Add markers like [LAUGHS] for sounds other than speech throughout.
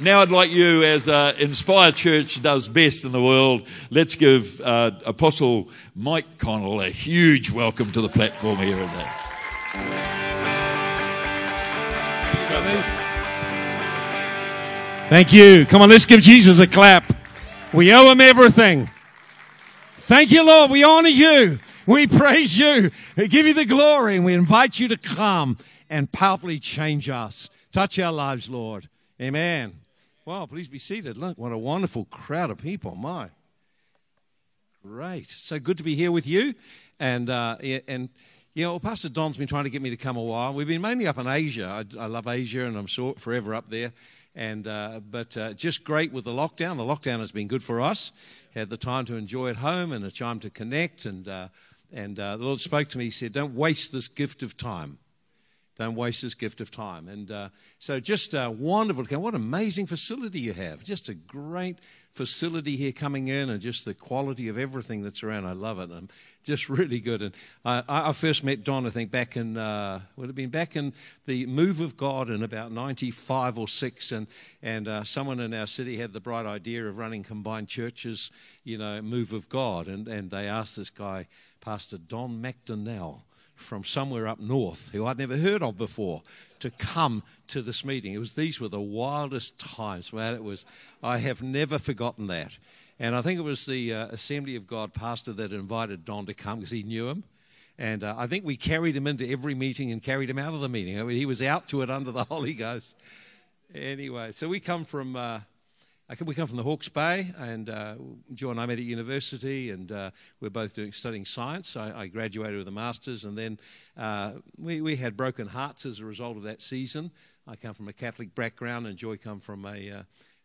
now I'd like you, as uh, Inspire Church does best in the world, let's give uh, Apostle Mike Connell a huge welcome to the platform here today. Thank you. Come on, let's give Jesus a clap. We owe him everything. Thank you, Lord. We honor you. We praise you. We give you the glory and we invite you to come and powerfully change us. Touch our lives, Lord. Amen. Well, please be seated. Look, what a wonderful crowd of people. My. Great. So good to be here with you. And, uh, and you know, Pastor Don's been trying to get me to come a while. We've been mainly up in Asia. I, I love Asia and I'm so, forever up there. And, uh, but uh, just great with the lockdown. The lockdown has been good for us. Had the time to enjoy at home and a time to connect. And, uh, and uh, the Lord spoke to me. He said, Don't waste this gift of time. Don't waste this gift of time. And uh, so, just a wonderful. What an amazing facility you have. Just a great facility here coming in, and just the quality of everything that's around. I love it. And just really good. And I, I first met Don, I think, back in uh, would have been back in the move of God in about '95 or six, and and uh, someone in our city had the bright idea of running combined churches, you know, move of God, and and they asked this guy, Pastor Don McDonnell from somewhere up north who I'd never heard of before to come to this meeting. It was these were the wildest times, man. It was I have never forgotten that. And I think it was the uh, Assembly of God pastor that invited Don to come because he knew him. And uh, I think we carried him into every meeting and carried him out of the meeting. I mean, he was out to it under the [LAUGHS] Holy Ghost. Anyway, so we come from uh, we come from the Hawke's Bay, and uh, Joy and I met at university, and uh, we're both doing studying science. I, I graduated with a master's, and then uh, we, we had broken hearts as a result of that season. I come from a Catholic background, and Joy come from a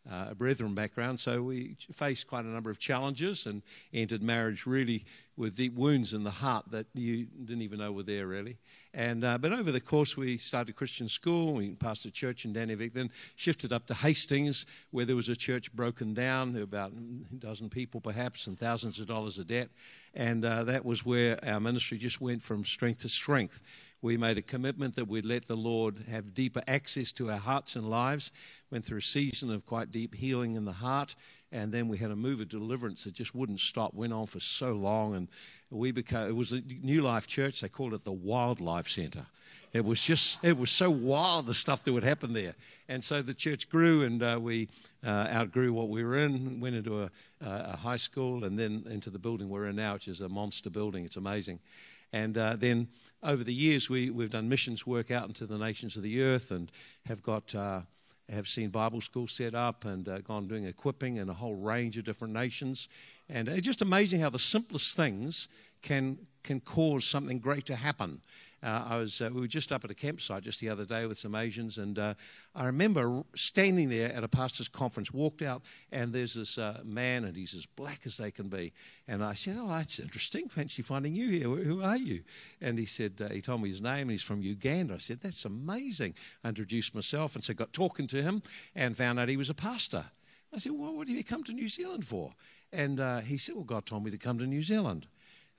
uh, a Brethren background, so we faced quite a number of challenges and entered marriage really with deep wounds in the heart that you didn't even know were there, really. And uh, but over the course, we started Christian school. We passed a church in Dannevirke, then shifted up to Hastings, where there was a church broken down. About a dozen people, perhaps, and thousands of dollars of debt. And uh, that was where our ministry just went from strength to strength we made a commitment that we'd let the Lord have deeper access to our hearts and lives. Went through a season of quite deep healing in the heart, and then we had a move of deliverance that just wouldn't stop. Went on for so long, and we became. It was a New Life Church. They called it the Wildlife Center. It was just. It was so wild the stuff that would happen there, and so the church grew, and uh, we uh, outgrew what we were in. Went into a, a high school, and then into the building we're in now, which is a monster building. It's amazing. And uh, then over the years, we, we've done missions work out into the nations of the earth and have got. Uh, have seen Bible schools set up and uh, gone doing equipping in a whole range of different nations. And it's just amazing how the simplest things can, can cause something great to happen. Uh, I was, uh, we were just up at a campsite just the other day with some Asians, and uh, I remember standing there at a pastor's conference, walked out, and there's this uh, man, and he's as black as they can be. And I said, Oh, that's interesting. Fancy finding you here. Who are you? And he said, uh, He told me his name, and he's from Uganda. I said, That's amazing. I introduced myself, and so got talking to him and found out he was a pastor. I said, Well, what did you come to New Zealand for? And uh, he said, Well, God told me to come to New Zealand.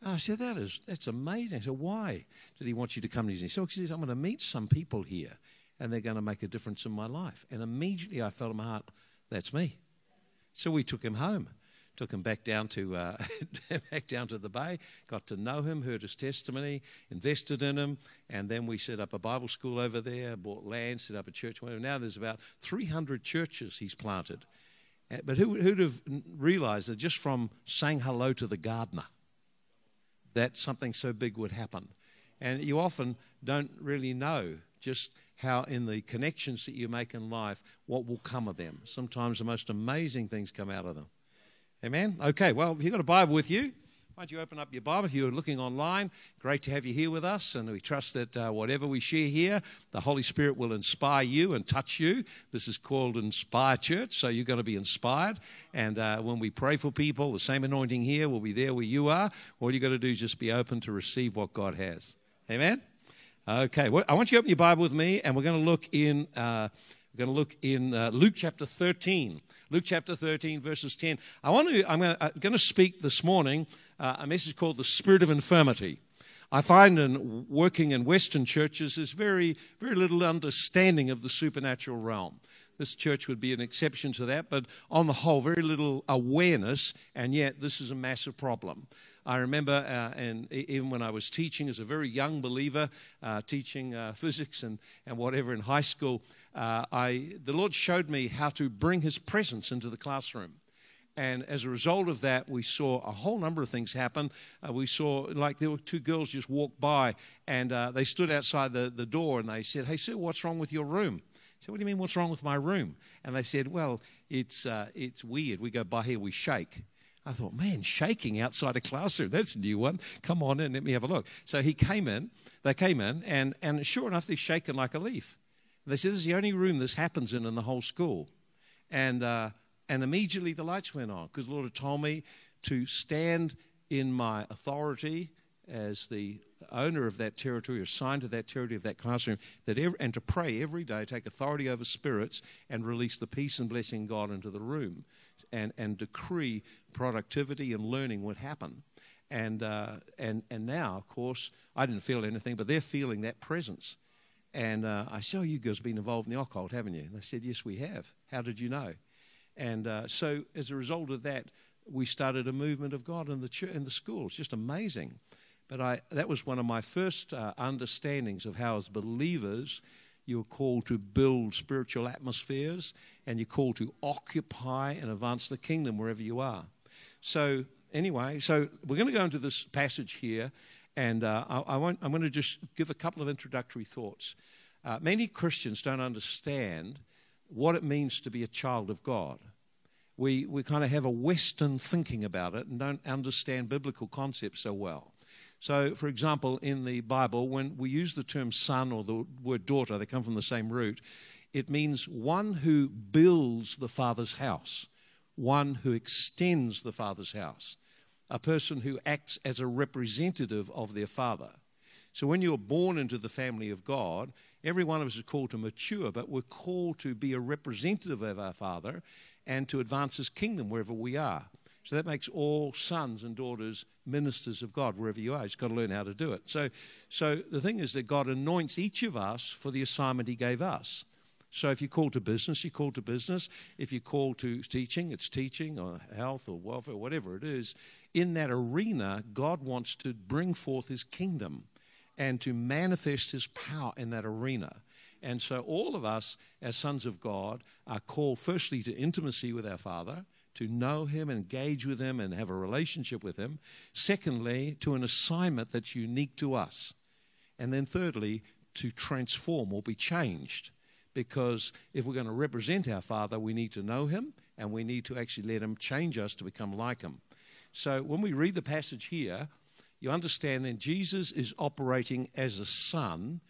And I said, that is, that's amazing. I said, why did he want you to come to New Zealand? So he says, I'm going to meet some people here and they're going to make a difference in my life. And immediately I felt in my heart, that's me. So we took him home, took him back down to uh, [LAUGHS] back down to the bay, got to know him, heard his testimony, invested in him, and then we set up a Bible school over there, bought land, set up a church. Now there's about 300 churches he's planted. Uh, but who, who'd have realized that just from saying hello to the gardener? That something so big would happen. And you often don't really know just how, in the connections that you make in life, what will come of them. Sometimes the most amazing things come out of them. Amen? Okay, well, if you've got a Bible with you, why don't you open up your Bible if you're looking online? Great to have you here with us, and we trust that uh, whatever we share here, the Holy Spirit will inspire you and touch you. This is called Inspire Church, so you're going to be inspired. And uh, when we pray for people, the same anointing here will be there where you are. All you got to do is just be open to receive what God has. Amen? Okay, well, I want you to open your Bible with me, and we're going to look in. Uh, we're going to look in uh, Luke chapter 13. Luke chapter 13, verses 10. I want to, I'm going to, I'm going to speak this morning uh, a message called The Spirit of Infirmity. I find in working in Western churches, there's very, very little understanding of the supernatural realm. this church would be an exception to that, but on the whole, very little awareness, and yet this is a massive problem. I remember, uh, and even when I was teaching as a very young believer, uh, teaching uh, physics and, and whatever in high school, uh, I, the Lord showed me how to bring His presence into the classroom. And as a result of that, we saw a whole number of things happen. Uh, we saw, like, there were two girls just walked by and uh, they stood outside the, the door and they said, Hey, sir, what's wrong with your room? I said, What do you mean, what's wrong with my room? And they said, Well, it's, uh, it's weird. We go by here, we shake. I thought, man, shaking outside a classroom, that's a new one. Come on in, let me have a look. So he came in, they came in, and, and sure enough, they're shaking like a leaf. And they said, This is the only room this happens in in the whole school. And, uh, and immediately the lights went on because the Lord had told me to stand in my authority as the owner of that territory, assigned to that territory of that classroom, that every, and to pray every day, take authority over spirits, and release the peace and blessing God into the room, and, and decree productivity and learning would happen. And, uh, and, and now, of course, I didn't feel anything, but they're feeling that presence. And uh, I said, Oh, you girls been involved in the occult, haven't you? And they said, Yes, we have. How did you know? And uh, so, as a result of that, we started a movement of God in the church, in the schools. Just amazing. But I, that was one of my first uh, understandings of how, as believers, you're called to build spiritual atmospheres and you're called to occupy and advance the kingdom wherever you are. So, anyway, so we're going to go into this passage here, and uh, I, I I'm going to just give a couple of introductory thoughts. Uh, many Christians don't understand what it means to be a child of God. We, we kind of have a Western thinking about it and don't understand biblical concepts so well. So, for example, in the Bible, when we use the term son or the word daughter, they come from the same root, it means one who builds the Father's house, one who extends the Father's house, a person who acts as a representative of their Father. So, when you're born into the family of God, every one of us is called to mature, but we're called to be a representative of our Father and to advance His kingdom wherever we are. So that makes all sons and daughters ministers of God wherever you are. You've got to learn how to do it. So, so the thing is that God anoints each of us for the assignment He gave us. So if you're called to business, you're called to business. If you're called to teaching, it's teaching or health or welfare, whatever it is. In that arena, God wants to bring forth His kingdom and to manifest His power in that arena. And so all of us, as sons of God, are called firstly to intimacy with our Father to know Him, engage with Him, and have a relationship with Him. Secondly, to an assignment that's unique to us. And then thirdly, to transform or be changed. Because if we're going to represent our Father, we need to know Him and we need to actually let Him change us to become like Him. So when we read the passage here, you understand then Jesus is operating as a son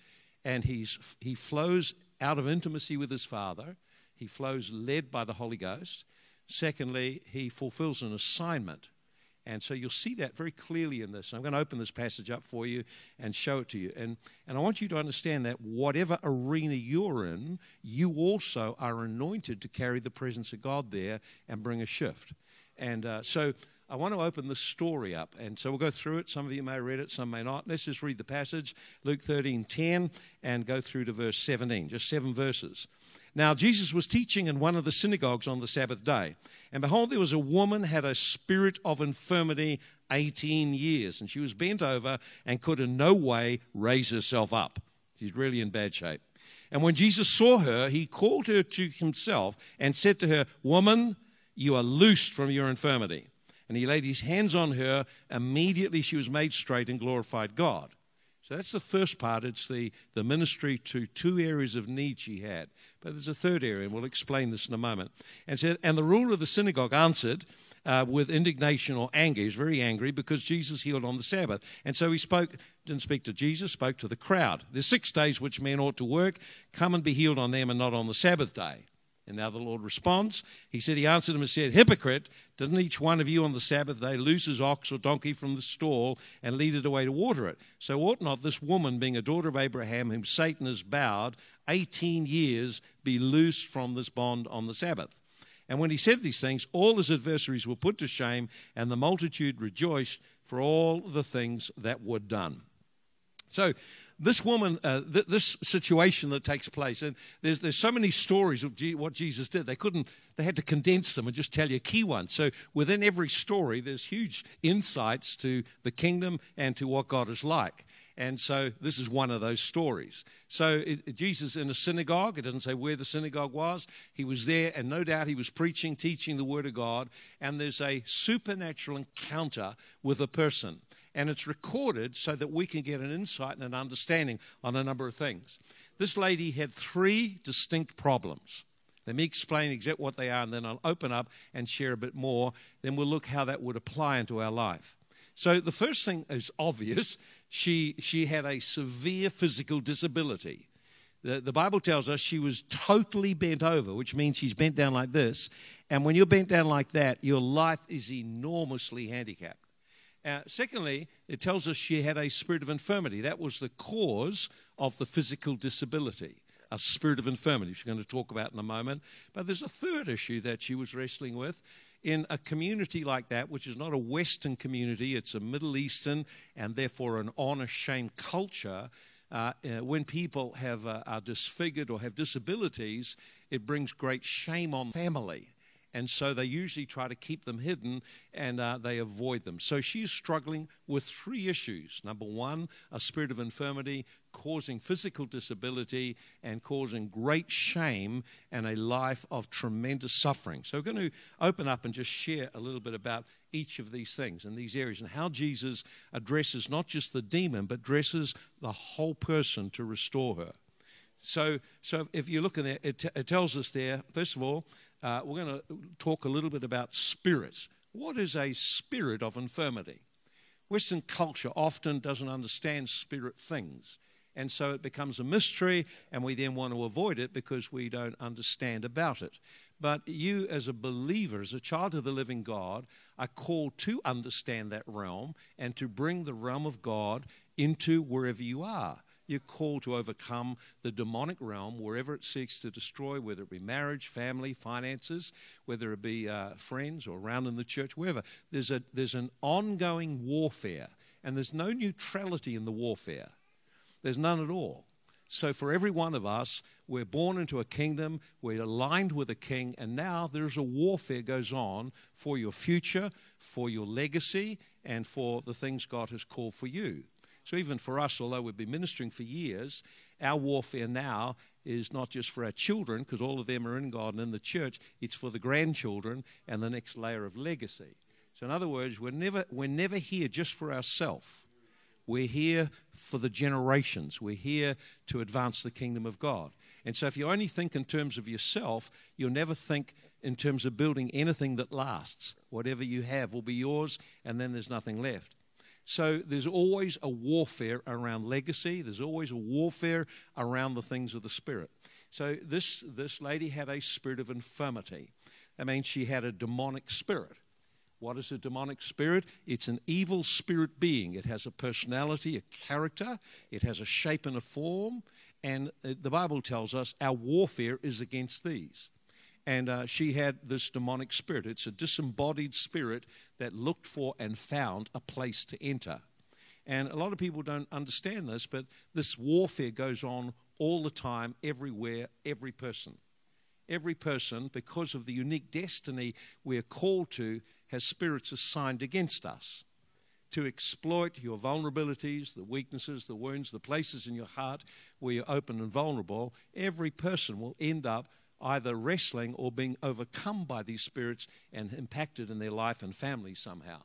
and he's, he flows out of intimacy with his Father. He flows led by the Holy Ghost. Secondly, he fulfills an assignment. And so you'll see that very clearly in this. I'm going to open this passage up for you and show it to you. And, and I want you to understand that whatever arena you're in, you also are anointed to carry the presence of God there and bring a shift. And uh, so I want to open this story up. And so we'll go through it. Some of you may read it, some may not. Let's just read the passage, Luke 13 10, and go through to verse 17, just seven verses. Now, Jesus was teaching in one of the synagogues on the Sabbath day. And behold, there was a woman had a spirit of infirmity 18 years. And she was bent over and could in no way raise herself up. She's really in bad shape. And when Jesus saw her, he called her to himself and said to her, Woman, you are loosed from your infirmity. And he laid his hands on her. Immediately she was made straight and glorified God. So that's the first part. It's the, the ministry to two areas of need she had. But there's a third area, and we'll explain this in a moment. And said, and the ruler of the synagogue answered uh, with indignation or anger. He was very angry because Jesus healed on the Sabbath. And so he spoke, didn't speak to Jesus, spoke to the crowd. There's six days which men ought to work. Come and be healed on them and not on the Sabbath day. And now the Lord responds. He said, He answered him and said, Hypocrite, doesn't each one of you on the Sabbath day loose his ox or donkey from the stall and lead it away to water it? So ought not this woman, being a daughter of Abraham, whom Satan has bowed 18 years, be loosed from this bond on the Sabbath? And when he said these things, all his adversaries were put to shame, and the multitude rejoiced for all the things that were done. So, this woman, uh, th- this situation that takes place, and there's, there's so many stories of G- what Jesus did. They couldn't, they had to condense them and just tell you key ones. So, within every story, there's huge insights to the kingdom and to what God is like. And so, this is one of those stories. So, it, Jesus in a synagogue, it doesn't say where the synagogue was. He was there, and no doubt he was preaching, teaching the word of God. And there's a supernatural encounter with a person and it's recorded so that we can get an insight and an understanding on a number of things. This lady had three distinct problems. Let me explain exactly what they are, and then I'll open up and share a bit more. Then we'll look how that would apply into our life. So the first thing is obvious. [LAUGHS] She, she had a severe physical disability. The, the Bible tells us she was totally bent over, which means she's bent down like this. And when you're bent down like that, your life is enormously handicapped. Uh, secondly, it tells us she had a spirit of infirmity. That was the cause of the physical disability, a spirit of infirmity, she's going to talk about in a moment. But there's a third issue that she was wrestling with. In a community like that, which is not a Western community, it's a Middle Eastern and therefore an honor shame culture. Uh, uh, when people have, uh, are disfigured or have disabilities, it brings great shame on family and so they usually try to keep them hidden and uh, they avoid them. So she's struggling with three issues. Number one, a spirit of infirmity causing physical disability and causing great shame and a life of tremendous suffering. So we're going to open up and just share a little bit about each of these things and these areas and how Jesus addresses not just the demon, but addresses the whole person to restore her. So, so if you look at it, it, t- it tells us there, first of all, uh, we're going to talk a little bit about spirits. What is a spirit of infirmity? Western culture often doesn't understand spirit things. And so it becomes a mystery, and we then want to avoid it because we don't understand about it. But you, as a believer, as a child of the living God, are called to understand that realm and to bring the realm of God into wherever you are. You're called to overcome the demonic realm wherever it seeks to destroy, whether it be marriage, family, finances, whether it be uh, friends or around in the church, wherever. There's, a, there's an ongoing warfare, and there's no neutrality in the warfare. There's none at all. So, for every one of us, we're born into a kingdom, we're aligned with a king, and now there's a warfare goes on for your future, for your legacy, and for the things God has called for you. So even for us, although we've been ministering for years, our warfare now is not just for our children, because all of them are in God and in the church, it's for the grandchildren and the next layer of legacy. So in other words, we're never, we're never here just for ourselves. We're here for the generations. We're here to advance the kingdom of God. And so if you only think in terms of yourself, you'll never think in terms of building anything that lasts. Whatever you have will be yours, and then there's nothing left. So there's always a warfare around legacy. There's always a warfare around the things of the spirit. So this this lady had a spirit of infirmity. That means she had a demonic spirit. What is a demonic spirit? It's an evil spirit being. It has a personality, a character, it has a shape and a form. And uh, the Bible tells us our warfare is against these and uh, she had this demonic spirit. It's a disembodied spirit that looked for and found a place to enter. And a lot of people don't understand this, but this warfare goes on all the time, everywhere, every person. Every person, because of the unique destiny we're called to, has spirits assigned against us to exploit your vulnerabilities, the weaknesses, the wounds, the places in your heart where you're open and vulnerable. Every person will end up either wrestling or being overcome by these spirits and impacted in their life and family somehow.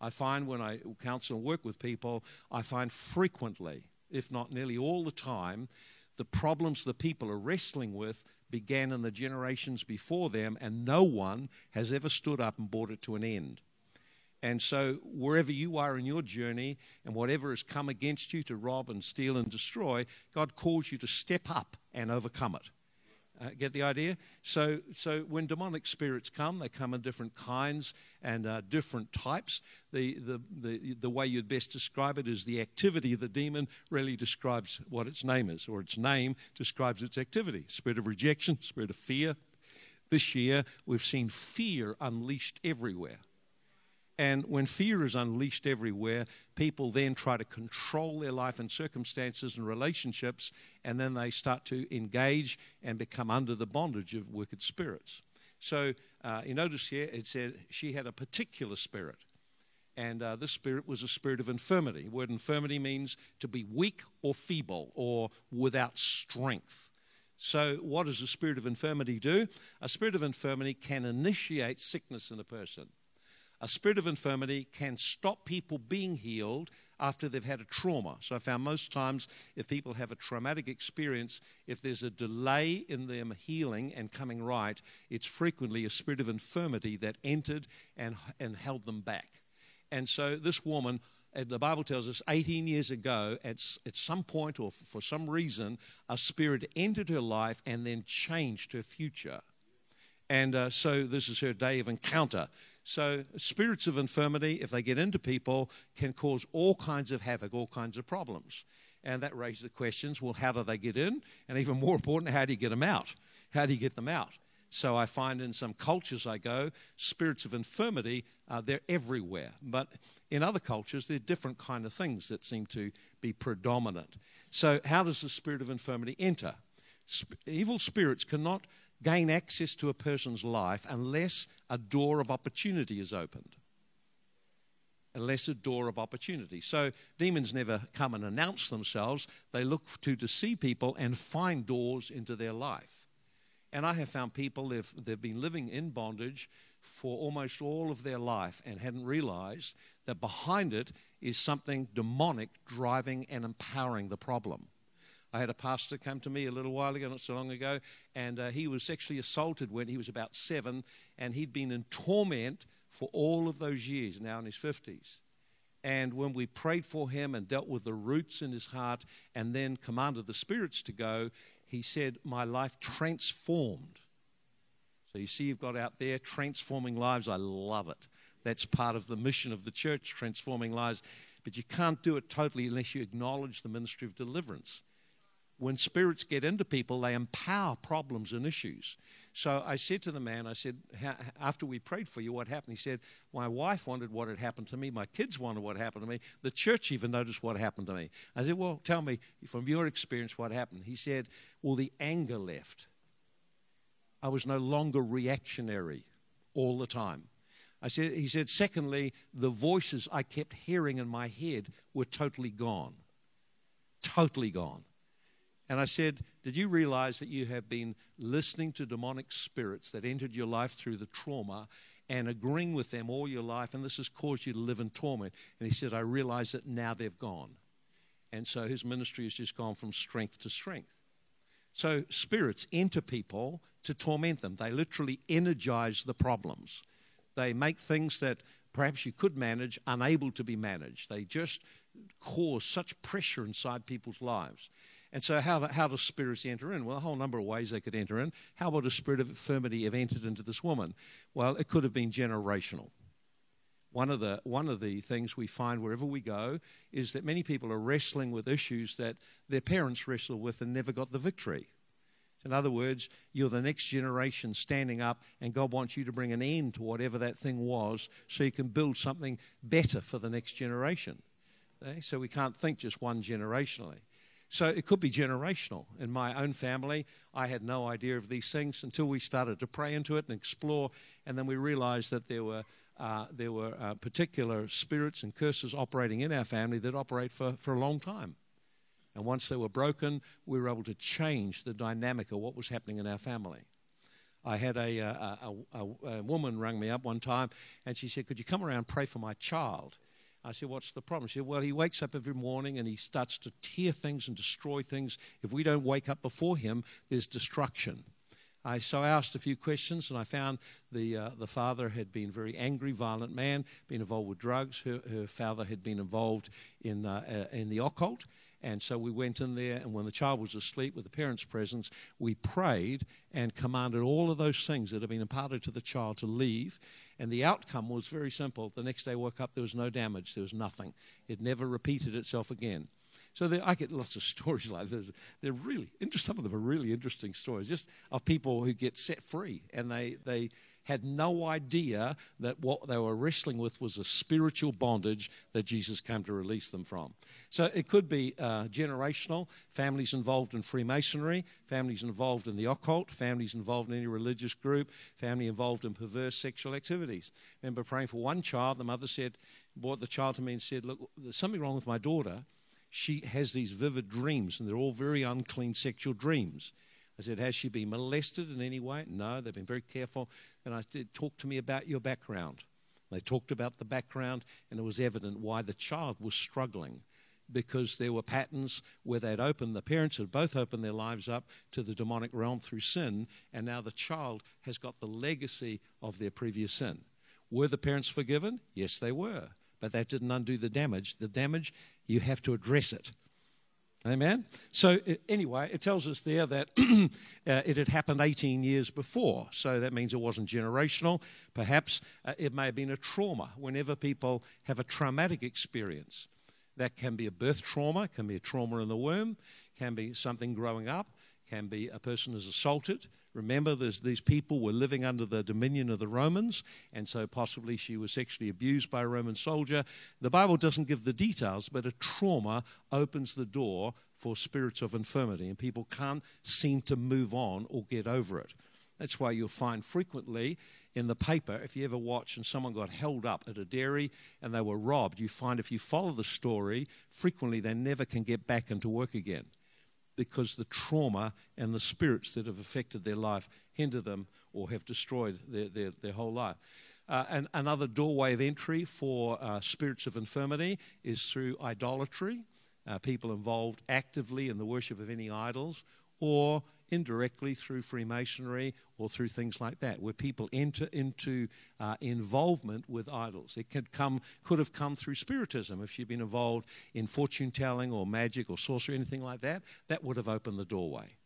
I find when I counsel and work with people, I find frequently, if not nearly all the time, the problems the people are wrestling with began in the generations before them, and no one has ever stood up and brought it to an end. And so, wherever you are in your journey and whatever has come against you to rob and steal and destroy, God calls you to step up and overcome it. Uh, get the idea? So, so when demonic spirits come, they come in different kinds and uh, different types. The, the, the, the way you'd best describe it is the activity of the demon really describes what its name is, or its name describes its activity. Spirit of rejection, spirit of fear. This year, we've seen fear unleashed everywhere. And when fear is unleashed everywhere, people then try to control their life and circumstances and relationships, and then they start to engage and become under the bondage of wicked spirits. So uh, you notice here it said she had a particular spirit. And uh, this spirit was a spirit of infirmity. The word infirmity means to be weak or feeble or without strength. So, what does a spirit of infirmity do? A spirit of infirmity can initiate sickness in a person. A spirit of infirmity can stop people being healed after they've had a trauma. So I found most times if people have a traumatic experience, if there's a delay in them healing and coming right, it's frequently a spirit of infirmity that entered and, and held them back. And so this woman, the Bible tells us 18 years ago, at, at some point or for some reason, a spirit entered her life and then changed her future. And uh, so this is her day of encounter. So, spirits of infirmity, if they get into people, can cause all kinds of havoc, all kinds of problems. And that raises the questions well, how do they get in? And even more important, how do you get them out? How do you get them out? So I find in some cultures I go, spirits of infirmity, uh, they're everywhere. But in other cultures, they're different kind of things that seem to be predominant. So how does the spirit of infirmity enter? Sp- evil spirits cannot gain access to a person's life unless a door of opportunity is opened. Unless a door of opportunity. So demons never come and announce themselves, they look to deceive people and find doors into their life. And I have found people, they've, they've been living in bondage for almost all of their life and hadn't realized that behind it is something demonic driving and empowering the problem. I had a pastor come to me a little while ago, not so long ago, and uh, he was sexually assaulted when he was about seven, and he'd been in torment for all of those years, now in his 50s. And when we prayed for him and dealt with the roots in his heart and then commanded the spirits to go, he said, My life transformed. So you see, you've got out there transforming lives. I love it. That's part of the mission of the church, transforming lives. But you can't do it totally unless you acknowledge the ministry of deliverance when spirits get into people, they empower problems and issues. So I said to the man, I said, after we prayed for you, what happened? He said, My wife wondered what had happened to me. My kids wondered what happened to me. The church even noticed what happened to me. I said, Well, tell me from your experience what happened. He said, Well, the anger left. I was no longer reactionary all the time. I said, he said, secondly, the voices I kept hearing in my head were totally gone. Totally gone. And I said, Did you realize that you have been listening to demonic spirits that entered your life through the trauma and agreeing with them all your life, and this has caused you to live in torment? And he said, I realize that now they've gone. And so his ministry has just gone from strength to strength. So spirits enter people to torment them, they literally energize the problems. They make things that perhaps you could manage unable to be managed. They just cause such pressure inside people's lives. And so, how, how do spirits enter in? Well, a whole number of ways they could enter in. How would a spirit of infirmity have entered into this woman? Well, it could have been generational. One of, the, one of the things we find wherever we go is that many people are wrestling with issues that their parents wrestled with and never got the victory. In other words, you're the next generation standing up, and God wants you to bring an end to whatever that thing was so you can build something better for the next generation. Eh? So we can't think just one generationally. So it could be generational. In my own family, I had no idea of these things until we started to pray into it and explore, and then we realized that there were, uh, there were uh, particular spirits and curses operating in our family that operate for, for a long time. And once they were broken, we were able to change the dynamic of what was happening in our family. I had a, a, a, a woman rang me up one time, and she said, Could you come around and pray for my child? I said, What's the problem? She said, Well, he wakes up every morning and he starts to tear things and destroy things. If we don't wake up before him, there's destruction. I, so I asked a few questions and I found the, uh, the father had been a very angry, violent man, been involved with drugs. Her, her father had been involved in, uh, uh, in the occult. And so we went in there, and when the child was asleep with the parents' presence, we prayed and commanded all of those things that had been imparted to the child to leave. And the outcome was very simple. The next day I woke up, there was no damage, there was nothing. It never repeated itself again. So there, I get lots of [LAUGHS] stories like this. They're really interesting. Some of them are really interesting stories, just of people who get set free and they they had no idea that what they were wrestling with was a spiritual bondage that Jesus came to release them from. So it could be uh, generational, families involved in Freemasonry, families involved in the occult, families involved in any religious group, family involved in perverse sexual activities. I remember praying for one child, the mother said, brought the child to me and said, Look, there's something wrong with my daughter. She has these vivid dreams, and they're all very unclean sexual dreams. I said, Has she been molested in any way? No, they've been very careful. And I said, Talk to me about your background. They talked about the background, and it was evident why the child was struggling because there were patterns where they'd opened, the parents had both opened their lives up to the demonic realm through sin, and now the child has got the legacy of their previous sin. Were the parents forgiven? Yes, they were. But that didn't undo the damage. The damage, you have to address it. Amen. So, anyway, it tells us there that [CLEARS THROAT] uh, it had happened 18 years before. So that means it wasn't generational. Perhaps uh, it may have been a trauma. Whenever people have a traumatic experience, that can be a birth trauma, can be a trauma in the womb, can be something growing up, can be a person is assaulted. Remember, these people were living under the dominion of the Romans, and so possibly she was sexually abused by a Roman soldier. The Bible doesn't give the details, but a trauma opens the door for spirits of infirmity, and people can't seem to move on or get over it. That's why you'll find frequently in the paper, if you ever watch and someone got held up at a dairy and they were robbed, you find if you follow the story, frequently they never can get back into work again because the trauma and the spirits that have affected their life hinder them or have destroyed their, their, their whole life. Uh, and another doorway of entry for uh, spirits of infirmity is through idolatry, uh, people involved actively in the worship of any idols, or indirectly through Freemasonry or through things like that, where people enter into uh, involvement with idols. It could come, could have come through Spiritism if you've been involved in fortune telling or magic or sorcery, anything like that. That would have opened the doorway.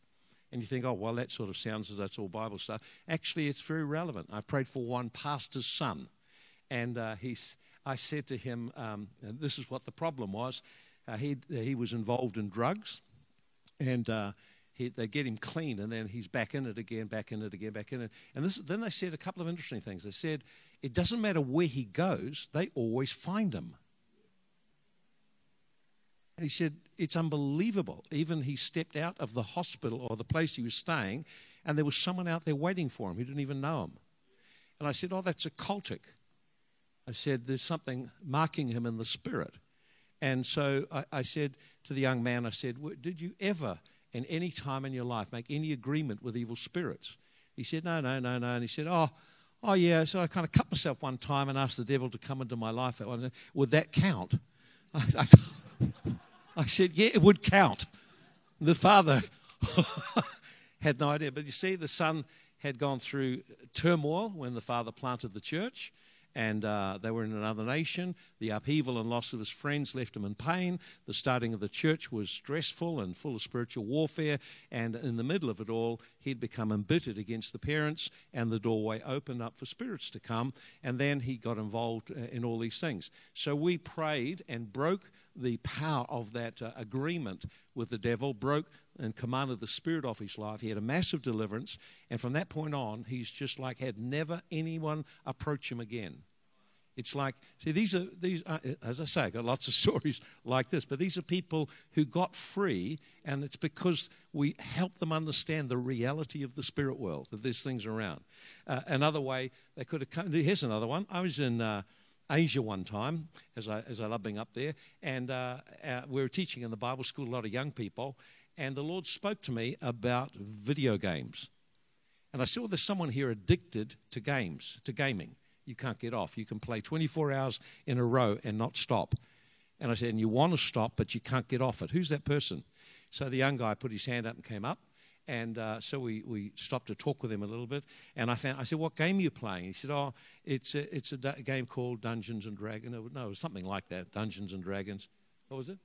And you think, oh, well, that sort of sounds as that's all Bible stuff. Actually, it's very relevant. I prayed for one pastor's son, and uh, he's, I said to him, um, this is what the problem was. Uh, he, he was involved in drugs, and uh, he, they get him clean, and then he's back in it again, back in it again, back in it. And this, then they said a couple of interesting things. They said, it doesn't matter where he goes, they always find him. And he said, it's unbelievable. Even he stepped out of the hospital or the place he was staying, and there was someone out there waiting for him who didn't even know him. And I said, oh, that's occultic. I said, there's something marking him in the spirit. And so I, I said to the young man, I said, did you ever in any time in your life make any agreement with evil spirits? He said, No, no, no, no. And he said, Oh, oh yeah. So I kind of cut myself one time and asked the devil to come into my life. That one. Would that count? [LAUGHS] I, I, I said, Yeah, it would count. The father [LAUGHS] had no idea. But you see, the son had gone through turmoil when the father planted the church and uh, they were in another nation. The upheaval and loss of his friends left him in pain. The starting of the church was stressful and full of spiritual warfare. And in the middle of it all, he'd become embittered against the parents, and the doorway opened up for spirits to come. And then he got involved uh, in all these things. So we prayed and broke the power of that uh, agreement with the devil, broke and commanded the spirit off his life. He had a massive deliverance, and from that point on, he's just like had never anyone approach him again. It's like, see, these are, these are, as I say, I got lots of [LAUGHS] stories like this, but these are people who got free, and it's because we help them understand the reality of the spirit world, that there's things around. Uh, another way they could have come, here's another one. I was in uh, Asia one time, as I, as I love being up there, and uh, uh we were teaching in the Bible school, a lot of young people, and the Lord spoke to me about video games. And I Well, there's someone here addicted to games, to gaming. You can't get off. You can play 24 hours in a row and not stop. And I said, And you want to stop, but you can't get off it. Who's that person? So the young guy put his hand up and came up. And uh, so we, we stopped to talk with him a little bit. And I found, I said, What game are you playing? He said, Oh, it's a, it's a game called Dungeons and Dragons. No, it was something like that Dungeons and Dragons. What was it?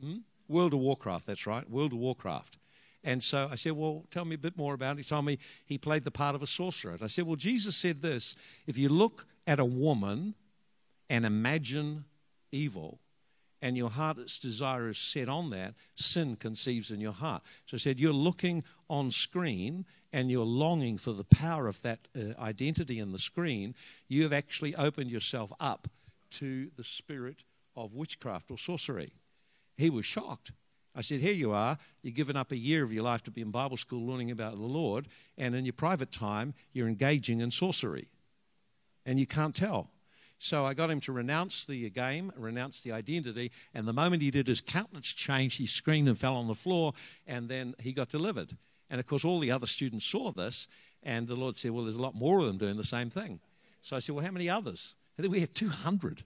Hmm? World of Warcraft, that's right, World of Warcraft. And so I said, Well, tell me a bit more about it. He told me he played the part of a sorcerer. And I said, Well, Jesus said this if you look at a woman and imagine evil, and your heart's desire is set on that, sin conceives in your heart. So I said, You're looking on screen and you're longing for the power of that uh, identity in the screen. You have actually opened yourself up to the spirit of witchcraft or sorcery. He was shocked. I said, Here you are. You've given up a year of your life to be in Bible school learning about the Lord, and in your private time, you're engaging in sorcery. And you can't tell. So I got him to renounce the game, renounce the identity, and the moment he did, his countenance changed. He screamed and fell on the floor, and then he got delivered. And of course, all the other students saw this, and the Lord said, Well, there's a lot more of them doing the same thing. So I said, Well, how many others? And then we had 200.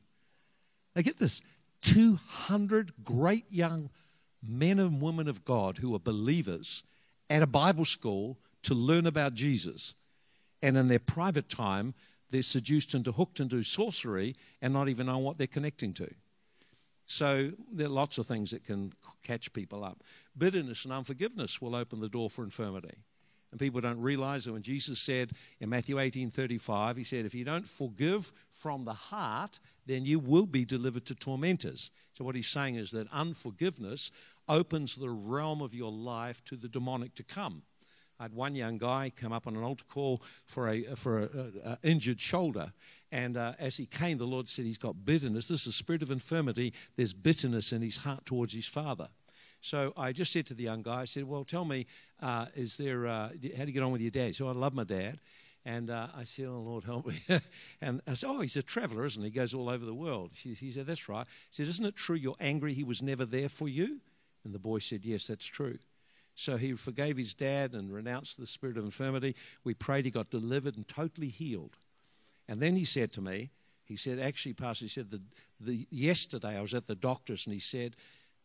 Now, get this 200 great young men and women of God who are believers at a Bible school to learn about Jesus. And in their private time, they're seduced into, hooked into sorcery and not even know what they're connecting to. So there are lots of things that can catch people up. Bitterness and unforgiveness will open the door for infirmity. And people don't realize that when Jesus said in Matthew 18 35, he said, If you don't forgive from the heart, then you will be delivered to tormentors. So, what he's saying is that unforgiveness opens the realm of your life to the demonic to come. I had one young guy come up on an altar call for a for an injured shoulder, and uh, as he came, the Lord said he's got bitterness. This is a spirit of infirmity. There's bitterness in his heart towards his father. So I just said to the young guy, I said, "Well, tell me, uh, is there uh, how do you get on with your dad?" So I love my dad. And uh, I said, Oh, Lord, help me. [LAUGHS] and I said, Oh, he's a traveler, isn't he? He goes all over the world. She, he said, That's right. He said, Isn't it true you're angry he was never there for you? And the boy said, Yes, that's true. So he forgave his dad and renounced the spirit of infirmity. We prayed he got delivered and totally healed. And then he said to me, he said, actually, Pastor, he said, the, the, yesterday I was at the doctor's and he said,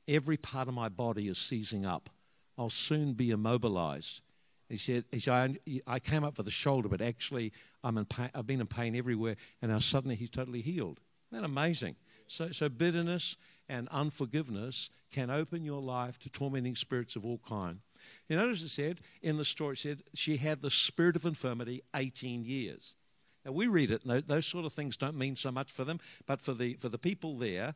every part of my body is seizing up. I'll soon be immobilized. He said, he said I, came up for the shoulder, but actually I'm in pain, I've been in pain everywhere. And now suddenly he's totally healed. Isn't that amazing? So, so bitterness and unforgiveness can open your life to tormenting spirits of all kind. You notice it said in the story, it said she had the spirit of infirmity 18 years. Now we read it, and those sort of things don't mean so much for them, but for the, for the people there,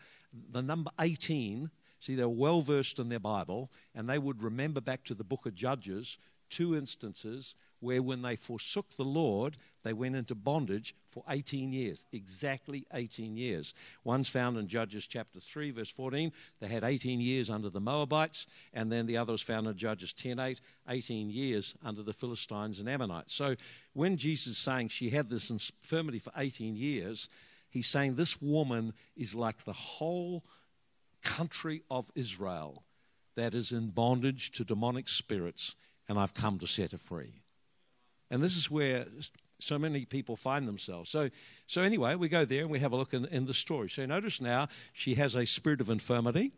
the number 18, see, they're well versed in their Bible, and they would remember back to the book of Judges two instances where when they forsook the Lord, they went into bondage for 18 years, exactly 18 years. One's found in Judges chapter 3, verse 14. They had 18 years under the Moabites, and then the other is found in Judges 10, 8, 18 years under the Philistines and Ammonites. So when Jesus is saying she had this infirmity for 18 years, he's saying this woman is like the whole country of Israel that is in bondage to demonic spirits, and I've come to set her free. And this is where so many people find themselves. So, so anyway, we go there and we have a look in, in the story. So notice now she has a spirit of infirmity.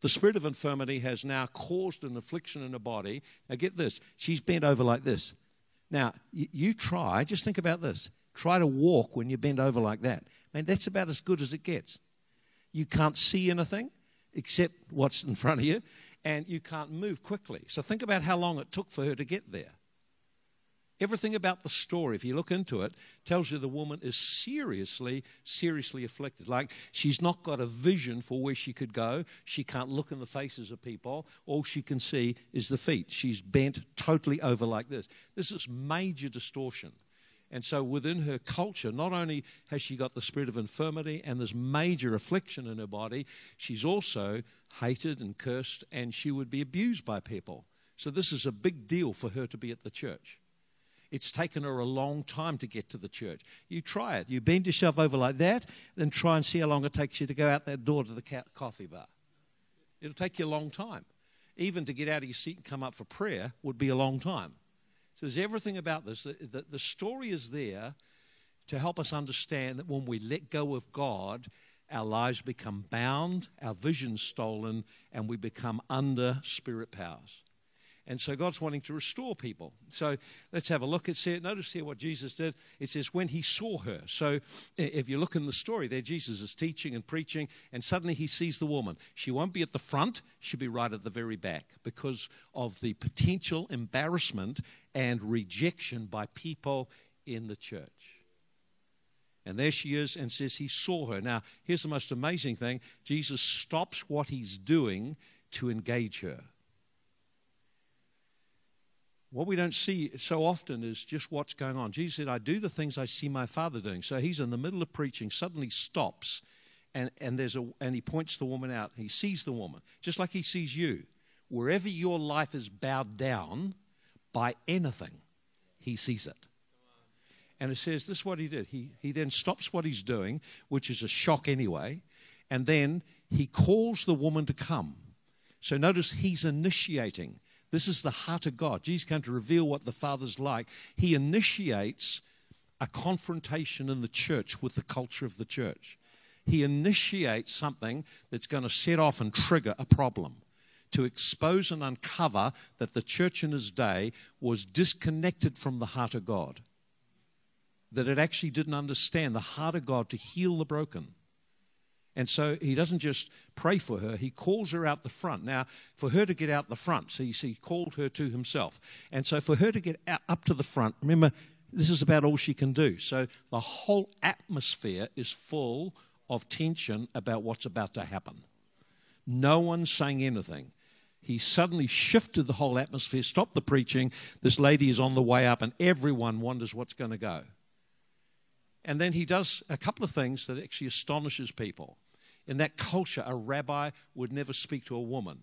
The spirit of infirmity has now caused an affliction in her body. Now get this, she's bent over like this. Now, you, you try, just think about this. Try to walk when you bend over like that. I mean, that's about as good as it gets. You can't see anything except what's in front of you, and you can't move quickly. So think about how long it took for her to get there. Everything about the story, if you look into it, tells you the woman is seriously, seriously afflicted. Like she's not got a vision for where she could go. She can't look in the faces of people. All she can see is the feet. She's bent totally over like this. This is major distortion. And so within her culture, not only has she got the spirit of infirmity and this major affliction in her body, she's also hated and cursed and she would be abused by people. So this is a big deal for her to be at the church. It's taken her a long time to get to the church. You try it. You bend yourself over like that, then try and see how long it takes you to go out that door to the coffee bar. It'll take you a long time. Even to get out of your seat and come up for prayer would be a long time. So there's everything about this. The, the, the story is there to help us understand that when we let go of God, our lives become bound, our vision stolen, and we become under spirit powers. And so God's wanting to restore people. So let's have a look at it. Notice here what Jesus did. It says, when he saw her. So if you look in the story there, Jesus is teaching and preaching, and suddenly he sees the woman. She won't be at the front, she'll be right at the very back because of the potential embarrassment and rejection by people in the church. And there she is and says he saw her. Now, here's the most amazing thing Jesus stops what he's doing to engage her. What we don't see so often is just what's going on. Jesus said, I do the things I see my Father doing. So he's in the middle of preaching, suddenly stops, and, and, there's a, and he points the woman out. He sees the woman, just like he sees you. Wherever your life is bowed down by anything, he sees it. And it says this is what he did. He, he then stops what he's doing, which is a shock anyway, and then he calls the woman to come. So notice he's initiating. This is the heart of God. Jesus came to reveal what the Father's like. He initiates a confrontation in the church with the culture of the church. He initiates something that's going to set off and trigger a problem to expose and uncover that the church in his day was disconnected from the heart of God. That it actually didn't understand the heart of God to heal the broken and so he doesn't just pray for her, he calls her out the front. Now, for her to get out the front, so he called her to himself. And so for her to get out, up to the front, remember, this is about all she can do. So the whole atmosphere is full of tension about what's about to happen. No one's saying anything. He suddenly shifted the whole atmosphere, stopped the preaching. This lady is on the way up, and everyone wonders what's going to go. And then he does a couple of things that actually astonishes people. In that culture, a rabbi would never speak to a woman.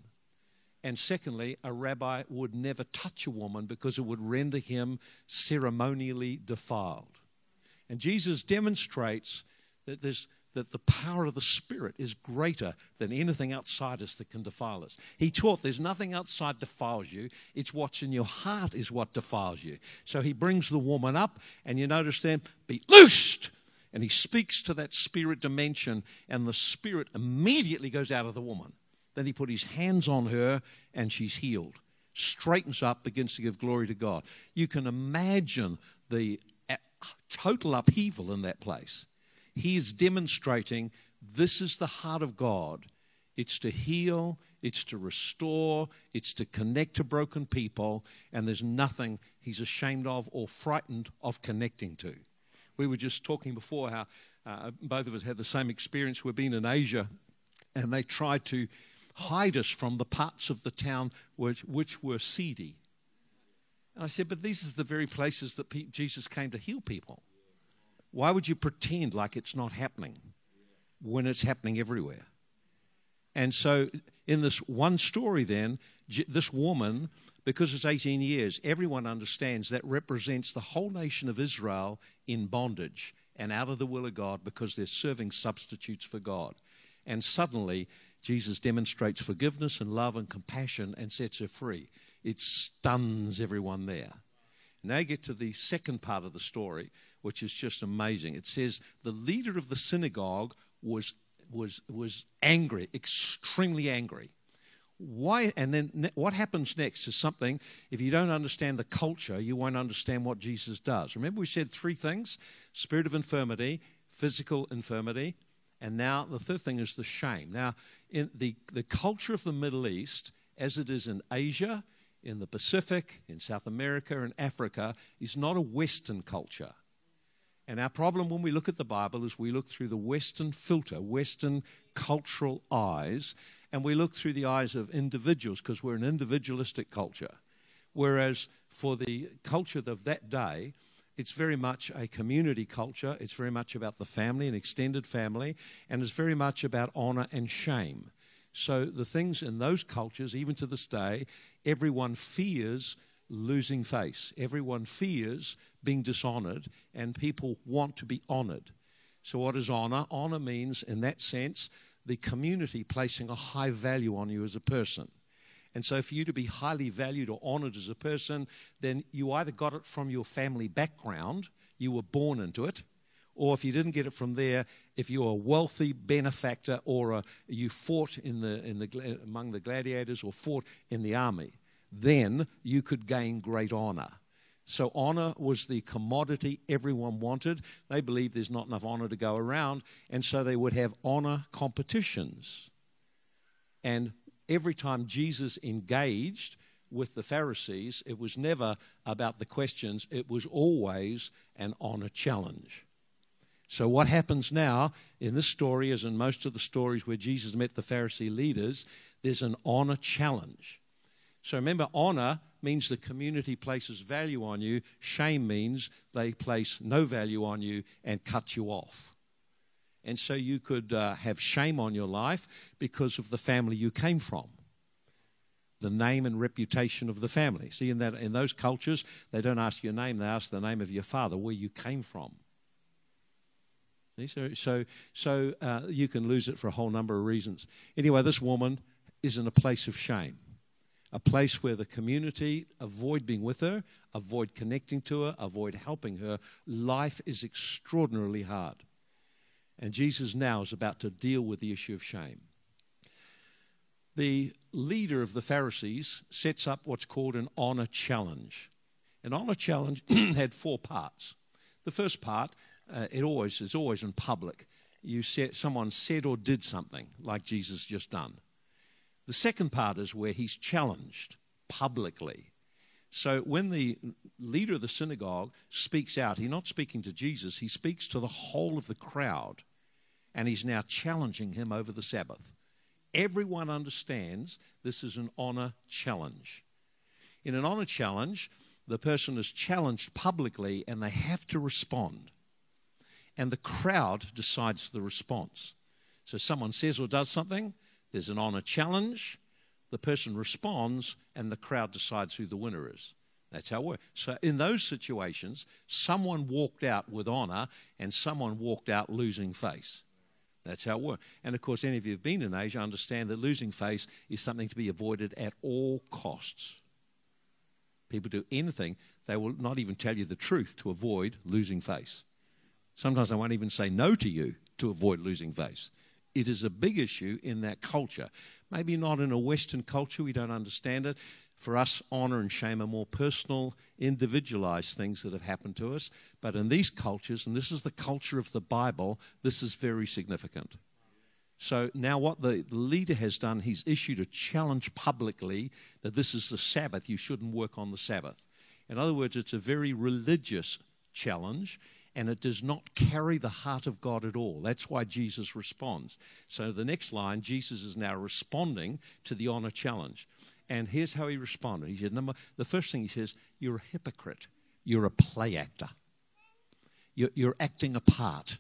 And secondly, a rabbi would never touch a woman because it would render him ceremonially defiled. And Jesus demonstrates that there's that the power of the Spirit is greater than anything outside us that can defile us. He taught there's nothing outside defiles you, it's what's in your heart is what defiles you. So he brings the woman up, and you notice then, be loosed and he speaks to that spirit dimension, and the spirit immediately goes out of the woman. Then he put his hands on her, and she's healed. Straightens up, begins to give glory to God. You can imagine the uh, total upheaval in that place. He is demonstrating this is the heart of God. It's to heal, it's to restore, it's to connect to broken people, and there's nothing he's ashamed of or frightened of connecting to. We were just talking before how uh, both of us had the same experience. We've been in Asia, and they tried to hide us from the parts of the town which, which were seedy. And I said, But these are the very places that P- Jesus came to heal people. Why would you pretend like it's not happening when it's happening everywhere? And so, in this one story, then, this woman because it's 18 years, everyone understands that represents the whole nation of Israel in bondage and out of the will of God because they're serving substitutes for God. And suddenly, Jesus demonstrates forgiveness and love and compassion and sets her free. It stuns everyone there. Now you get to the second part of the story, which is just amazing. It says the leader of the synagogue was, was, was angry, extremely angry why and then what happens next is something if you don't understand the culture you won't understand what jesus does. Remember we said three things spirit of infirmity physical infirmity and now the third thing is the shame. Now in the, the culture of the middle east as it is in asia in the pacific in south america and africa is not a western culture and our problem when we look at the bible is we look through the western filter western cultural eyes and we look through the eyes of individuals because we're an individualistic culture. Whereas for the culture of that day, it's very much a community culture. It's very much about the family, an extended family, and it's very much about honor and shame. So the things in those cultures, even to this day, everyone fears losing face. Everyone fears being dishonored, and people want to be honored. So, what is honor? Honor means, in that sense, the community placing a high value on you as a person. And so, for you to be highly valued or honored as a person, then you either got it from your family background, you were born into it, or if you didn't get it from there, if you're a wealthy benefactor or a, you fought in the, in the, among the gladiators or fought in the army, then you could gain great honor. So, honor was the commodity everyone wanted. They believed there's not enough honor to go around, and so they would have honor competitions. And every time Jesus engaged with the Pharisees, it was never about the questions, it was always an honor challenge. So, what happens now in this story, as in most of the stories where Jesus met the Pharisee leaders, there's an honor challenge. So, remember, honor means the community places value on you, shame means they place no value on you and cut you off. And so, you could uh, have shame on your life because of the family you came from the name and reputation of the family. See, in, that, in those cultures, they don't ask your name, they ask the name of your father, where you came from. So, so, so uh, you can lose it for a whole number of reasons. Anyway, this woman is in a place of shame, a place where the community avoid being with her, avoid connecting to her, avoid helping her. Life is extraordinarily hard. And Jesus now is about to deal with the issue of shame. The leader of the Pharisees sets up what's called an honor challenge. An honor challenge [CLEARS THROAT] had four parts. The first part uh, it always is always in public. You said someone said or did something like Jesus just done. The second part is where he's challenged publicly. So when the leader of the synagogue speaks out, he's not speaking to Jesus, he speaks to the whole of the crowd, and he's now challenging him over the Sabbath. Everyone understands this is an honor challenge. In an honor challenge, the person is challenged publicly and they have to respond and the crowd decides the response. So someone says or does something, there's an honor challenge, the person responds, and the crowd decides who the winner is. That's how it works. So in those situations, someone walked out with honor and someone walked out losing face. That's how it works. And of course, any of you who've been in Asia understand that losing face is something to be avoided at all costs. People do anything, they will not even tell you the truth to avoid losing face. Sometimes they won't even say no to you to avoid losing face. It is a big issue in that culture. Maybe not in a Western culture, we don't understand it. For us, honor and shame are more personal, individualized things that have happened to us. But in these cultures, and this is the culture of the Bible, this is very significant. So now, what the leader has done, he's issued a challenge publicly that this is the Sabbath, you shouldn't work on the Sabbath. In other words, it's a very religious challenge and it does not carry the heart of God at all. That's why Jesus responds. So the next line, Jesus is now responding to the honor challenge. And here's how he responded. He said, number, the first thing he says, You're a hypocrite. You're a play actor. You're, you're acting a part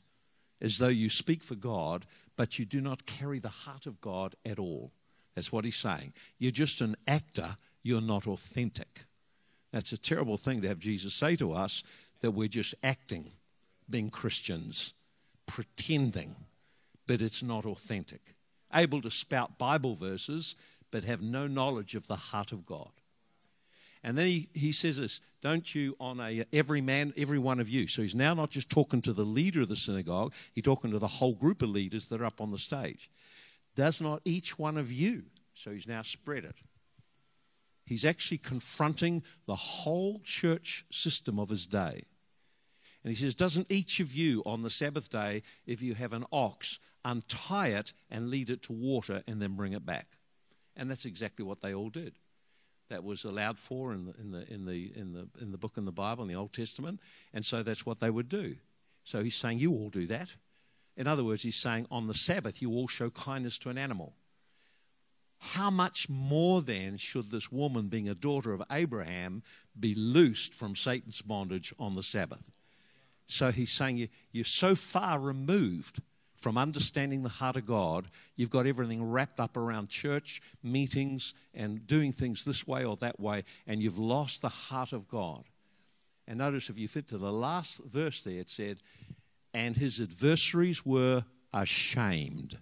as though you speak for God, but you do not carry the heart of God at all. That's what he's saying. You're just an actor, you're not authentic. That's a terrible thing to have Jesus say to us that we're just acting being Christians, pretending, but it's not authentic. Able to spout Bible verses, but have no knowledge of the heart of God. And then he, he says this Don't you honor every man, every one of you? So he's now not just talking to the leader of the synagogue, he's talking to the whole group of leaders that are up on the stage. Does not each one of you? So he's now spread it. He's actually confronting the whole church system of his day. And he says, Doesn't each of you on the Sabbath day, if you have an ox, untie it and lead it to water and then bring it back? And that's exactly what they all did. That was allowed for in the, in the, in the, in the, in the book in the Bible, in the Old Testament. And so that's what they would do. So he's saying, You all do that. In other words, he's saying, On the Sabbath, you all show kindness to an animal. How much more then should this woman, being a daughter of Abraham, be loosed from Satan's bondage on the Sabbath? So he's saying you, you're so far removed from understanding the heart of God, you've got everything wrapped up around church meetings and doing things this way or that way, and you've lost the heart of God. And notice if you fit to the last verse there, it said, And his adversaries were ashamed,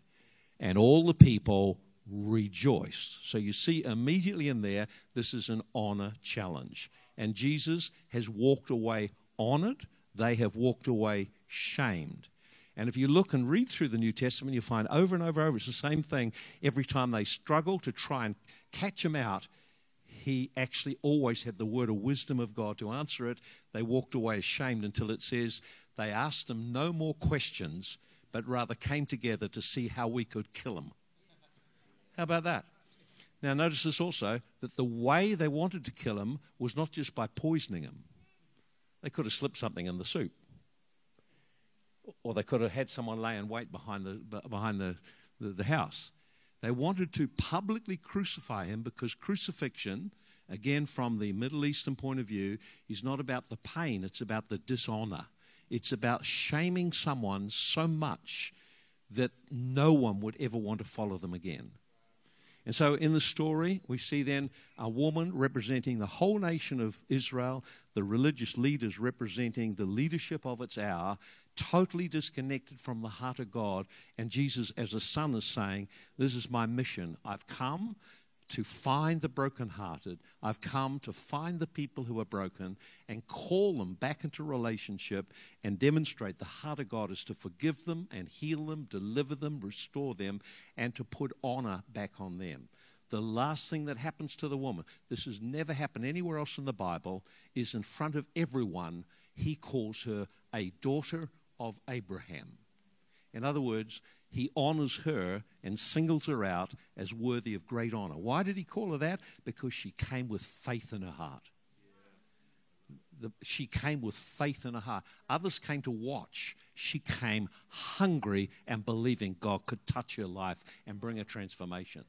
and all the people rejoiced. So you see immediately in there, this is an honor challenge. And Jesus has walked away honored they have walked away shamed. And if you look and read through the New Testament, you find over and over and over it's the same thing. Every time they struggle to try and catch him out, he actually always had the word of wisdom of God to answer it. They walked away ashamed until it says they asked him no more questions, but rather came together to see how we could kill him. How about that? Now, notice this also that the way they wanted to kill him was not just by poisoning him, they could have slipped something in the soup. or they could have had someone lay in wait behind the, behind the, the, the house. They wanted to publicly crucify him because crucifixion, again from the Middle Eastern point of view, is not about the pain, it's about the dishonor. It's about shaming someone so much that no one would ever want to follow them again. And so in the story, we see then a woman representing the whole nation of Israel, the religious leaders representing the leadership of its hour, totally disconnected from the heart of God. And Jesus, as a son, is saying, This is my mission. I've come to find the brokenhearted. I've come to find the people who are broken and call them back into relationship and demonstrate the heart of God is to forgive them and heal them, deliver them, restore them, and to put honor back on them. The last thing that happens to the woman, this has never happened anywhere else in the Bible, is in front of everyone, he calls her a daughter of Abraham. In other words, he honors her and singles her out as worthy of great honor. Why did he call her that? Because she came with faith in her heart. The, she came with faith in her heart. Others came to watch. She came hungry and believing God could touch her life and bring a transformation.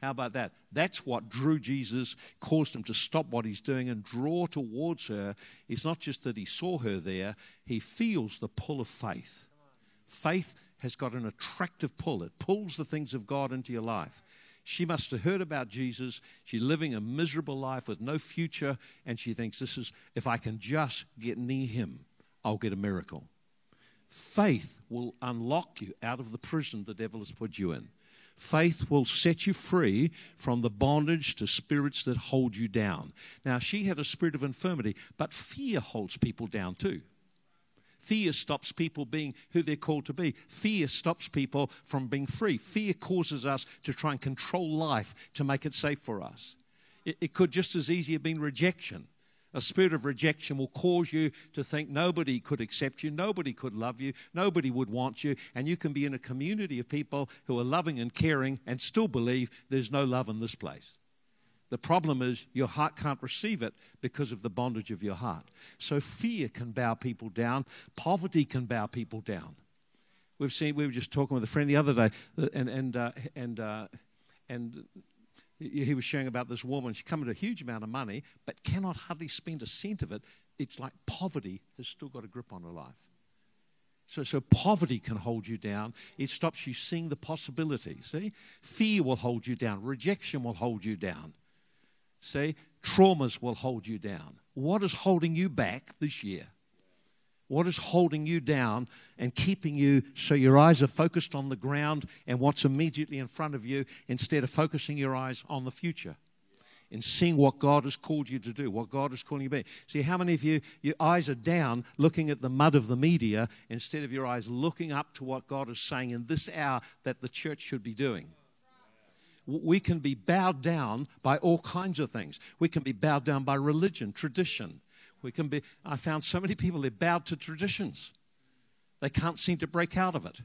How about that? That's what drew Jesus, caused him to stop what he's doing and draw towards her. It's not just that he saw her there, he feels the pull of faith. Faith has got an attractive pull, it pulls the things of God into your life. She must have heard about Jesus. She's living a miserable life with no future, and she thinks, This is, if I can just get near him, I'll get a miracle. Faith will unlock you out of the prison the devil has put you in. Faith will set you free from the bondage to spirits that hold you down. Now, she had a spirit of infirmity, but fear holds people down too. Fear stops people being who they're called to be. Fear stops people from being free. Fear causes us to try and control life to make it safe for us. It, it could just as easily have been rejection. A spirit of rejection will cause you to think nobody could accept you, nobody could love you, nobody would want you, and you can be in a community of people who are loving and caring and still believe there's no love in this place. The problem is your heart can't receive it because of the bondage of your heart. So fear can bow people down, poverty can bow people down. We've seen. We were just talking with a friend the other day, and and uh, and uh, and he was sharing about this woman. She come with a huge amount of money, but cannot hardly spend a cent of it. It's like poverty has still got a grip on her life. So, so poverty can hold you down. It stops you seeing the possibility. See, fear will hold you down. Rejection will hold you down. See, traumas will hold you down. What is holding you back this year? What is holding you down and keeping you so your eyes are focused on the ground and what's immediately in front of you instead of focusing your eyes on the future? and seeing what God has called you to do, what God is calling you to be. See, how many of you, your eyes are down looking at the mud of the media instead of your eyes looking up to what God is saying in this hour that the church should be doing? We can be bowed down by all kinds of things. We can be bowed down by religion, tradition, we can be, I found so many people, they're bowed to traditions. They can't seem to break out of it.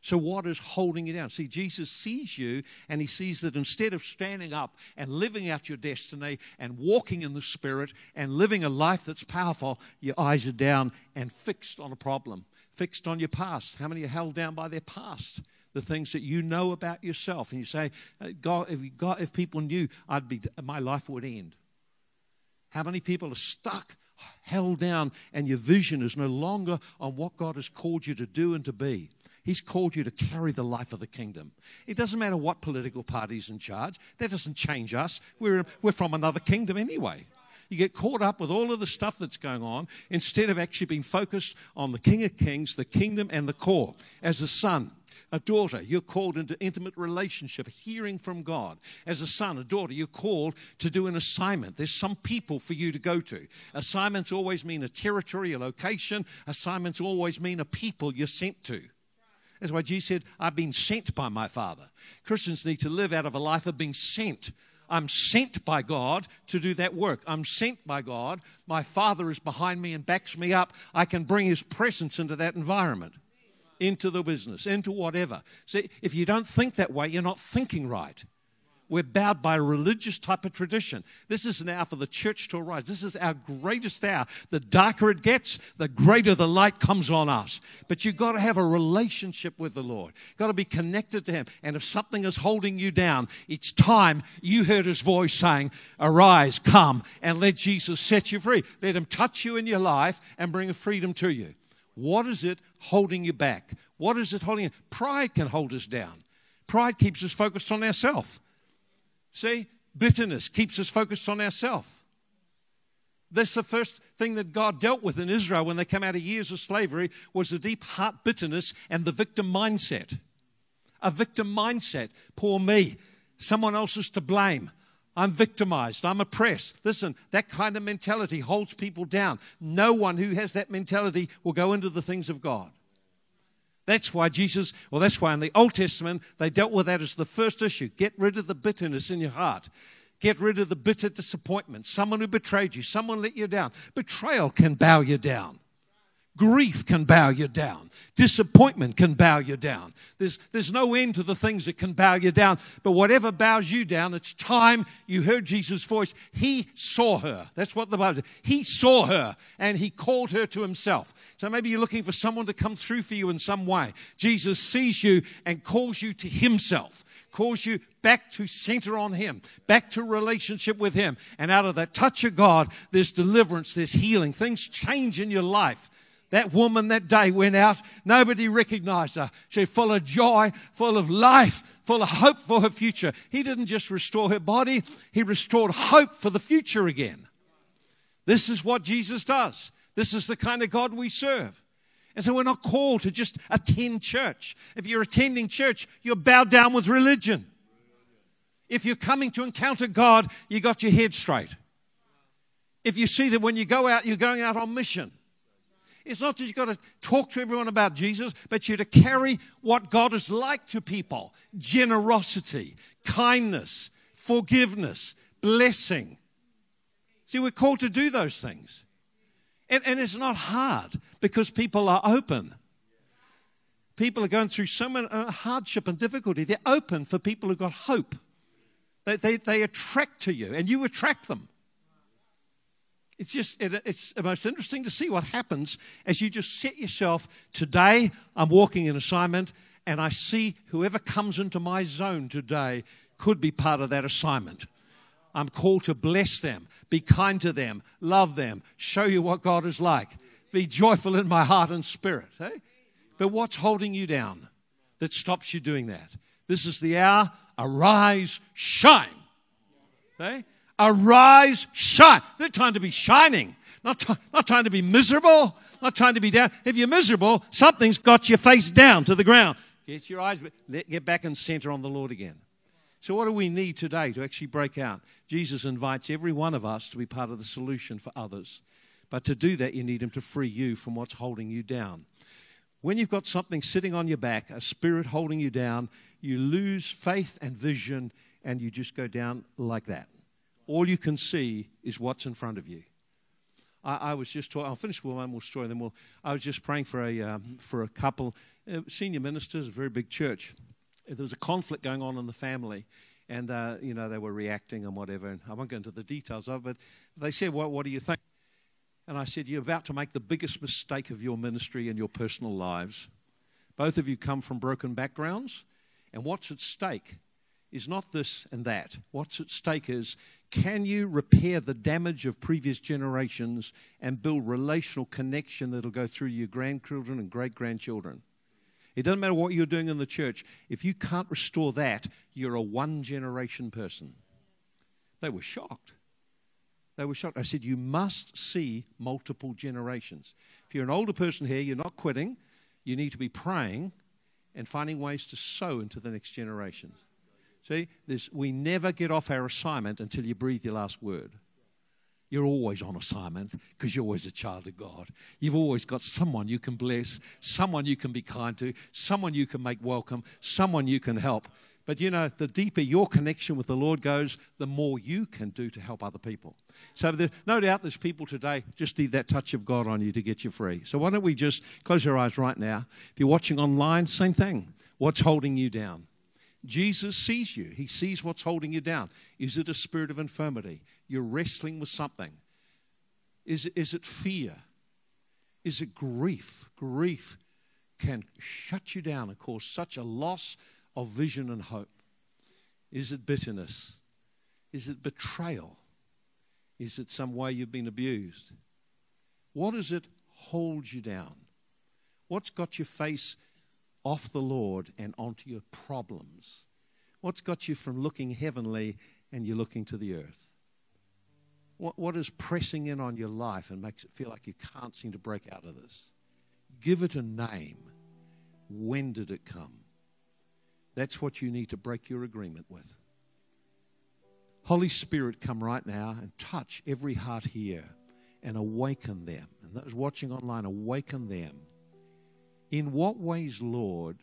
So, what is holding you down? See, Jesus sees you and he sees that instead of standing up and living out your destiny and walking in the Spirit and living a life that's powerful, your eyes are down and fixed on a problem, fixed on your past. How many are held down by their past? The things that you know about yourself. And you say, uh, God, if, God, if people knew, I'd be, my life would end. How many people are stuck held down and your vision is no longer on what God has called you to do and to be. He's called you to carry the life of the kingdom. It doesn't matter what political party's in charge, that doesn't change us. We're, we're from another kingdom anyway. You get caught up with all of the stuff that's going on instead of actually being focused on the King of Kings, the kingdom, and the core. As a son, a daughter, you're called into intimate relationship, hearing from God. As a son, a daughter, you're called to do an assignment. There's some people for you to go to. Assignments always mean a territory, a location. Assignments always mean a people you're sent to. That's why Jesus said, I've been sent by my Father. Christians need to live out of a life of being sent. I'm sent by God to do that work. I'm sent by God. My Father is behind me and backs me up. I can bring His presence into that environment into the business, into whatever. See, if you don't think that way, you're not thinking right. we're bowed by a religious type of tradition. This is an hour for the church to arise. This is our greatest hour. The darker it gets, the greater the light comes on us. But you've got to have a relationship with the Lord. You've got to be connected to Him. And if something is holding you down, it's time you heard His voice saying, Arise, come, and let Jesus set you free. Let Him touch you in your life and bring freedom to you. What is it holding you back? What is it holding you? Pride can hold us down. Pride keeps us focused on ourselves. See, bitterness keeps us focused on ourselves. That's the first thing that God dealt with in Israel when they came out of years of slavery was the deep heart bitterness and the victim mindset. A victim mindset. Poor me. Someone else is to blame. I'm victimized. I'm oppressed. Listen, that kind of mentality holds people down. No one who has that mentality will go into the things of God. That's why Jesus, well, that's why in the Old Testament they dealt with that as the first issue. Get rid of the bitterness in your heart. Get rid of the bitter disappointment. Someone who betrayed you, someone let you down. Betrayal can bow you down. Grief can bow you down. Disappointment can bow you down. There's, there's no end to the things that can bow you down. But whatever bows you down, it's time you heard Jesus' voice. He saw her. That's what the Bible says. He saw her and he called her to himself. So maybe you're looking for someone to come through for you in some way. Jesus sees you and calls you to himself, calls you back to center on Him, back to relationship with Him. And out of that touch of God, there's deliverance, there's healing. Things change in your life. That woman that day went out, nobody recognized her. She full of joy, full of life, full of hope for her future. He didn't just restore her body, he restored hope for the future again. This is what Jesus does. This is the kind of God we serve. And so we're not called to just attend church. If you're attending church, you're bowed down with religion. If you're coming to encounter God, you got your head straight. If you see that when you go out, you're going out on mission. It's not that you've got to talk to everyone about Jesus, but you're to carry what God is like to people generosity, kindness, forgiveness, blessing. See, we're called to do those things. And, and it's not hard because people are open. People are going through so much hardship and difficulty. They're open for people who've got hope. They, they, they attract to you, and you attract them. It's just, it, it's the most interesting to see what happens as you just set yourself. Today, I'm walking in assignment, and I see whoever comes into my zone today could be part of that assignment. I'm called to bless them, be kind to them, love them, show you what God is like, be joyful in my heart and spirit. Eh? But what's holding you down that stops you doing that? This is the hour. Arise, shine. Okay? Arise, shine. They're trying to be shining, not, t- not trying to be miserable, not trying to be down. If you're miserable, something's got your face down to the ground. Get your eyes, get back and center on the Lord again. So, what do we need today to actually break out? Jesus invites every one of us to be part of the solution for others. But to do that, you need Him to free you from what's holding you down. When you've got something sitting on your back, a spirit holding you down, you lose faith and vision, and you just go down like that all you can see is what's in front of you. I, I was just talking, I'll finish with one more story, then we'll, I was just praying for a, um, for a couple, uh, senior ministers, a very big church. There was a conflict going on in the family, and, uh, you know, they were reacting and whatever, and I won't go into the details of it, but they said, well, what do you think? And I said, You're about to make the biggest mistake of your ministry and your personal lives. Both of you come from broken backgrounds, and what's at stake is not this and that. What's at stake is can you repair the damage of previous generations and build relational connection that'll go through your grandchildren and great grandchildren? It doesn't matter what you're doing in the church. If you can't restore that, you're a one generation person. They were shocked. They were shocked. I said, You must see multiple generations. If you're an older person here, you're not quitting. You need to be praying and finding ways to sow into the next generation. See, this, we never get off our assignment until you breathe your last word. You're always on assignment because you're always a child of God. You've always got someone you can bless, someone you can be kind to, someone you can make welcome, someone you can help. But you know, the deeper your connection with the Lord goes, the more you can do to help other people. So, there, no doubt there's people today just need that touch of God on you to get you free. So, why don't we just close your eyes right now? If you're watching online, same thing. What's holding you down? Jesus sees you. He sees what's holding you down. Is it a spirit of infirmity? You're wrestling with something. Is is it fear? Is it grief? Grief can shut you down and cause such a loss of vision and hope. Is it bitterness? Is it betrayal? Is it some way you've been abused? What does it hold you down? What's got your face off the Lord and onto your problems? What's got you from looking heavenly and you're looking to the earth? What, what is pressing in on your life and makes it feel like you can't seem to break out of this? Give it a name. When did it come? That's what you need to break your agreement with. Holy Spirit, come right now and touch every heart here and awaken them. And those watching online, awaken them. In what ways, Lord,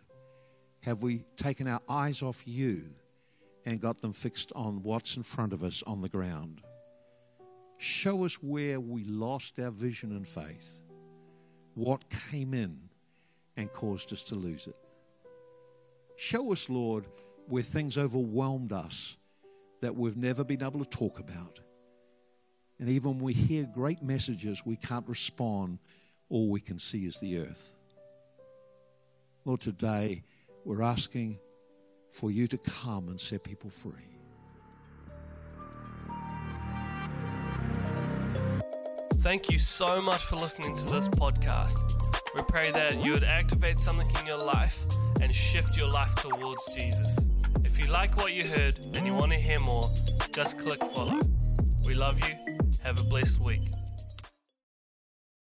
have we taken our eyes off you and got them fixed on what's in front of us on the ground? Show us where we lost our vision and faith. What came in and caused us to lose it. Show us, Lord, where things overwhelmed us that we've never been able to talk about. And even when we hear great messages, we can't respond. All we can see is the earth. Lord, today we're asking for you to come and set people free. Thank you so much for listening to this podcast. We pray that you would activate something in your life and shift your life towards Jesus. If you like what you heard and you want to hear more, just click follow. We love you. Have a blessed week.